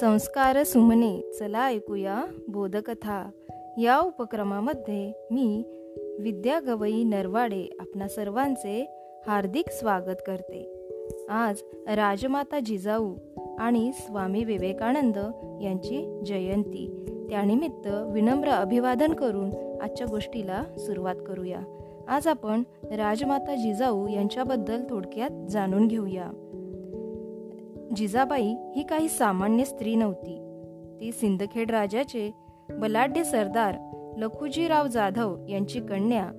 संस्कार सुमने चला ऐकूया बोधकथा. या उपक्रमामध्ये मी विद्या गवई नरवाडे आपणा सर्वांचे हार्दिक स्वागत करते. आज राजमाता जिजाऊ आणि स्वामी विवेकानंद यांची जयंती. त्यानिमित्त विनम्र अभिवादन करून आजच्या गोष्टीला सुरुवात करूया. आज आपण राजमाता जिजाऊ यांच्याबद्दल थोडक्यात जाणून घेऊया. जिजाबाई ही काही सामान्य स्त्री नव्हती. ती सिंदखेड राजाचे बलाढ्य सरदार लखुजीराव जाधव यांची कन्या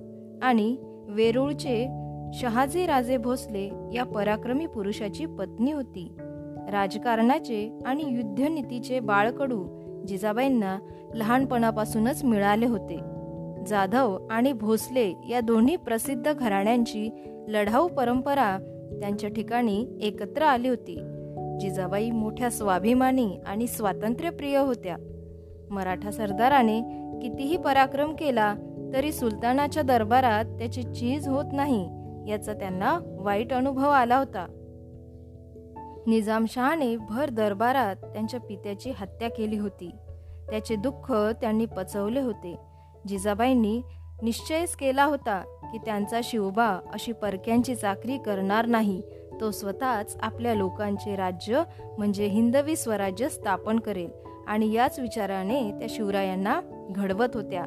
आणि वेरूळचे शहाजी राजे भोसले या पराक्रमी पुरुषाची पत्नी होती. राजकारणाचे आणि युद्धनीतीचे बाळकडू जिजाबाईंना लहानपणापासूनच मिळाले होते. जाधव आणि भोसले या दोन्ही प्रसिद्ध घराण्यांची लढाऊ परंपरा त्यांच्या ठिकाणी एकत्र आली होती. जिजाबाई मोठ्या स्वाभिमानी आणि स्वातंत्र्यप्रिय होत्या. मराठा सरदाराने कितीही पराक्रम केला तरी सुलतानाच्या दरबारात त्याची चीज होत नाही याचा त्यांना वाईट अनुभव आला होता. निजामशहाने भर दरबारात त्यांच्या पित्याची हत्या केली होती. त्याचे दुःख त्यांनी पचवले होते. जिजाबाईंनी निश्चयच केला होता की त्यांचा शिवबा अशी परक्यांची चाकरी करणार नाही तो स्वतःच आपल्या लोकांचे राज्य म्हणजे हिंदवी स्वराज्य स्थापन करेल आणि याच विचाराने त्या शिवरायांना घडवत होत्या.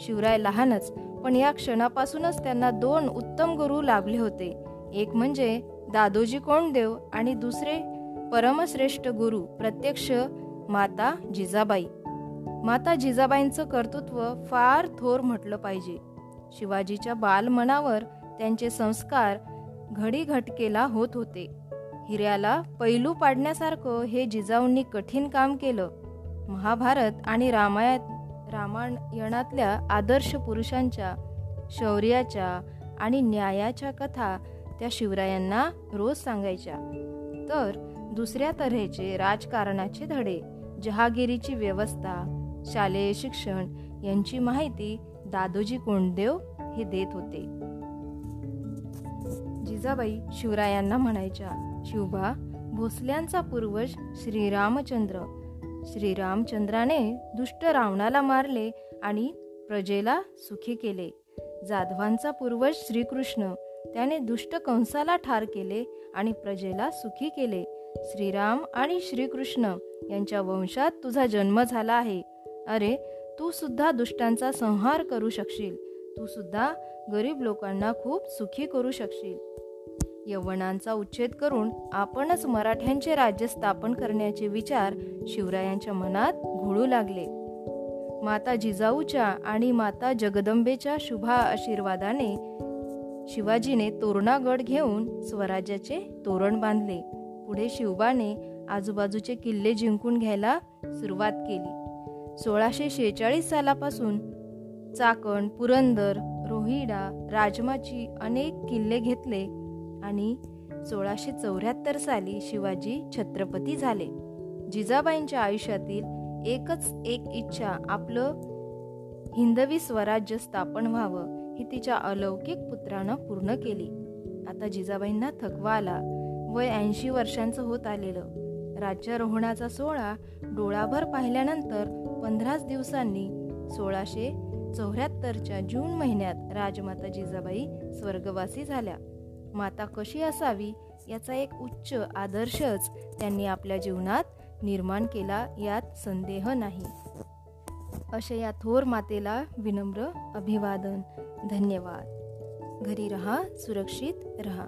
शिवराय लहानच पण या क्षणापासूनच त्यांना दोन उत्तम गुरु लाभले होते. एक म्हणजे दादोजी कोंडदेव आणि दुसरे परमश्रेष्ठ गुरु प्रत्यक्ष माता जिजाबाई. माता जिजाबाईंचं कर्तृत्व फार थोर म्हटलं पाहिजे. शिवाजीच्या बालमनावर त्यांचे संस्कार घडी घटकेला होत होते. हिऱ्याला पैलू पाडण्यासारखं हे जिजाऊंनी कठीण काम केलं. महाभारत आणि रामायण रामायणातल्या आदर्श पुरुषांच्या शौर्याच्या आणि न्यायाच्या कथा त्या शिवरायांना रोज सांगायच्या. तर दुसऱ्या तऱ्हेचे राजकारणाचे धडे जहागिरीची व्यवस्था शालेय शिक्षण यांची माहिती दादोजी कोंडदेव हे देत होते. जिजाबाई शिवरायांना म्हणायच्या शिवबा भोसल्यांचा पूर्वज श्रीरामचंद्र. श्रीरामचंद्राने दुष्ट रावणाला मारले आणि प्रजेला सुखी केले. जाधवांचा पूर्वज श्रीकृष्ण त्याने दुष्ट कंसाला ठार केले आणि प्रजेला सुखी केले. श्रीराम आणि श्रीकृष्ण यांच्या वंशात तुझा जन्म झाला आहे. अरे तू सुद्धा दुष्टांचा संहार करू शकशील. तू सुद्धा गरीब लोकांना खूप सुखी करू शकशील. यवनांचा उच्छेद करून आपणच मराठ्यांचे राज्य स्थापन करण्याचे विचार शिवरायांच्या मनात घोळू लागले. माता जिजाऊच्या आणि माता जगदंबेच्या शुभा आशीर्वादाने शिवाजीने तोरणागड घेऊन स्वराज्याचे तोरण बांधले. पुढे शिवबाने आजूबाजूचे किल्ले जिंकून घ्यायला सुरुवात केली. सोळाशे शेहेचाळीस सालापासून चाकण पुरंदर रोहिडा राजमाची अनेक किल्ले घेतले आणि सोळाशे चौऱ्याहत्तर साली शिवाजी छत्रपती झाले. जिजाबाईंच्या आयुष्यातील एकच एक इच्छा आपलं हिंदवी स्वराज्य स्थापन व्हावं ही तिच्या अलौकिक पुत्रानं पूर्ण केली. आता जिजाबाईंना थकवा आला. वय ऐंशी वर्षांचं होत आलेलं. राज्यारोहणाचा सोहळा डोळाभर पाहिल्यानंतर पंधराच दिवसांनी सोळाशे चौऱ्याहत्तरच्या जून महिन्यात राजमाता जिजाबाई स्वर्गवासी झाल्या. माता कशी असावी याचा एक उच्च आदर्शच त्यांनी आपल्या जीवनात निर्माण केला यात संदेह नाही. अशा या थोर मातेला विनम्र अभिवादन. धन्यवाद. घरी रहा सुरक्षित रहा.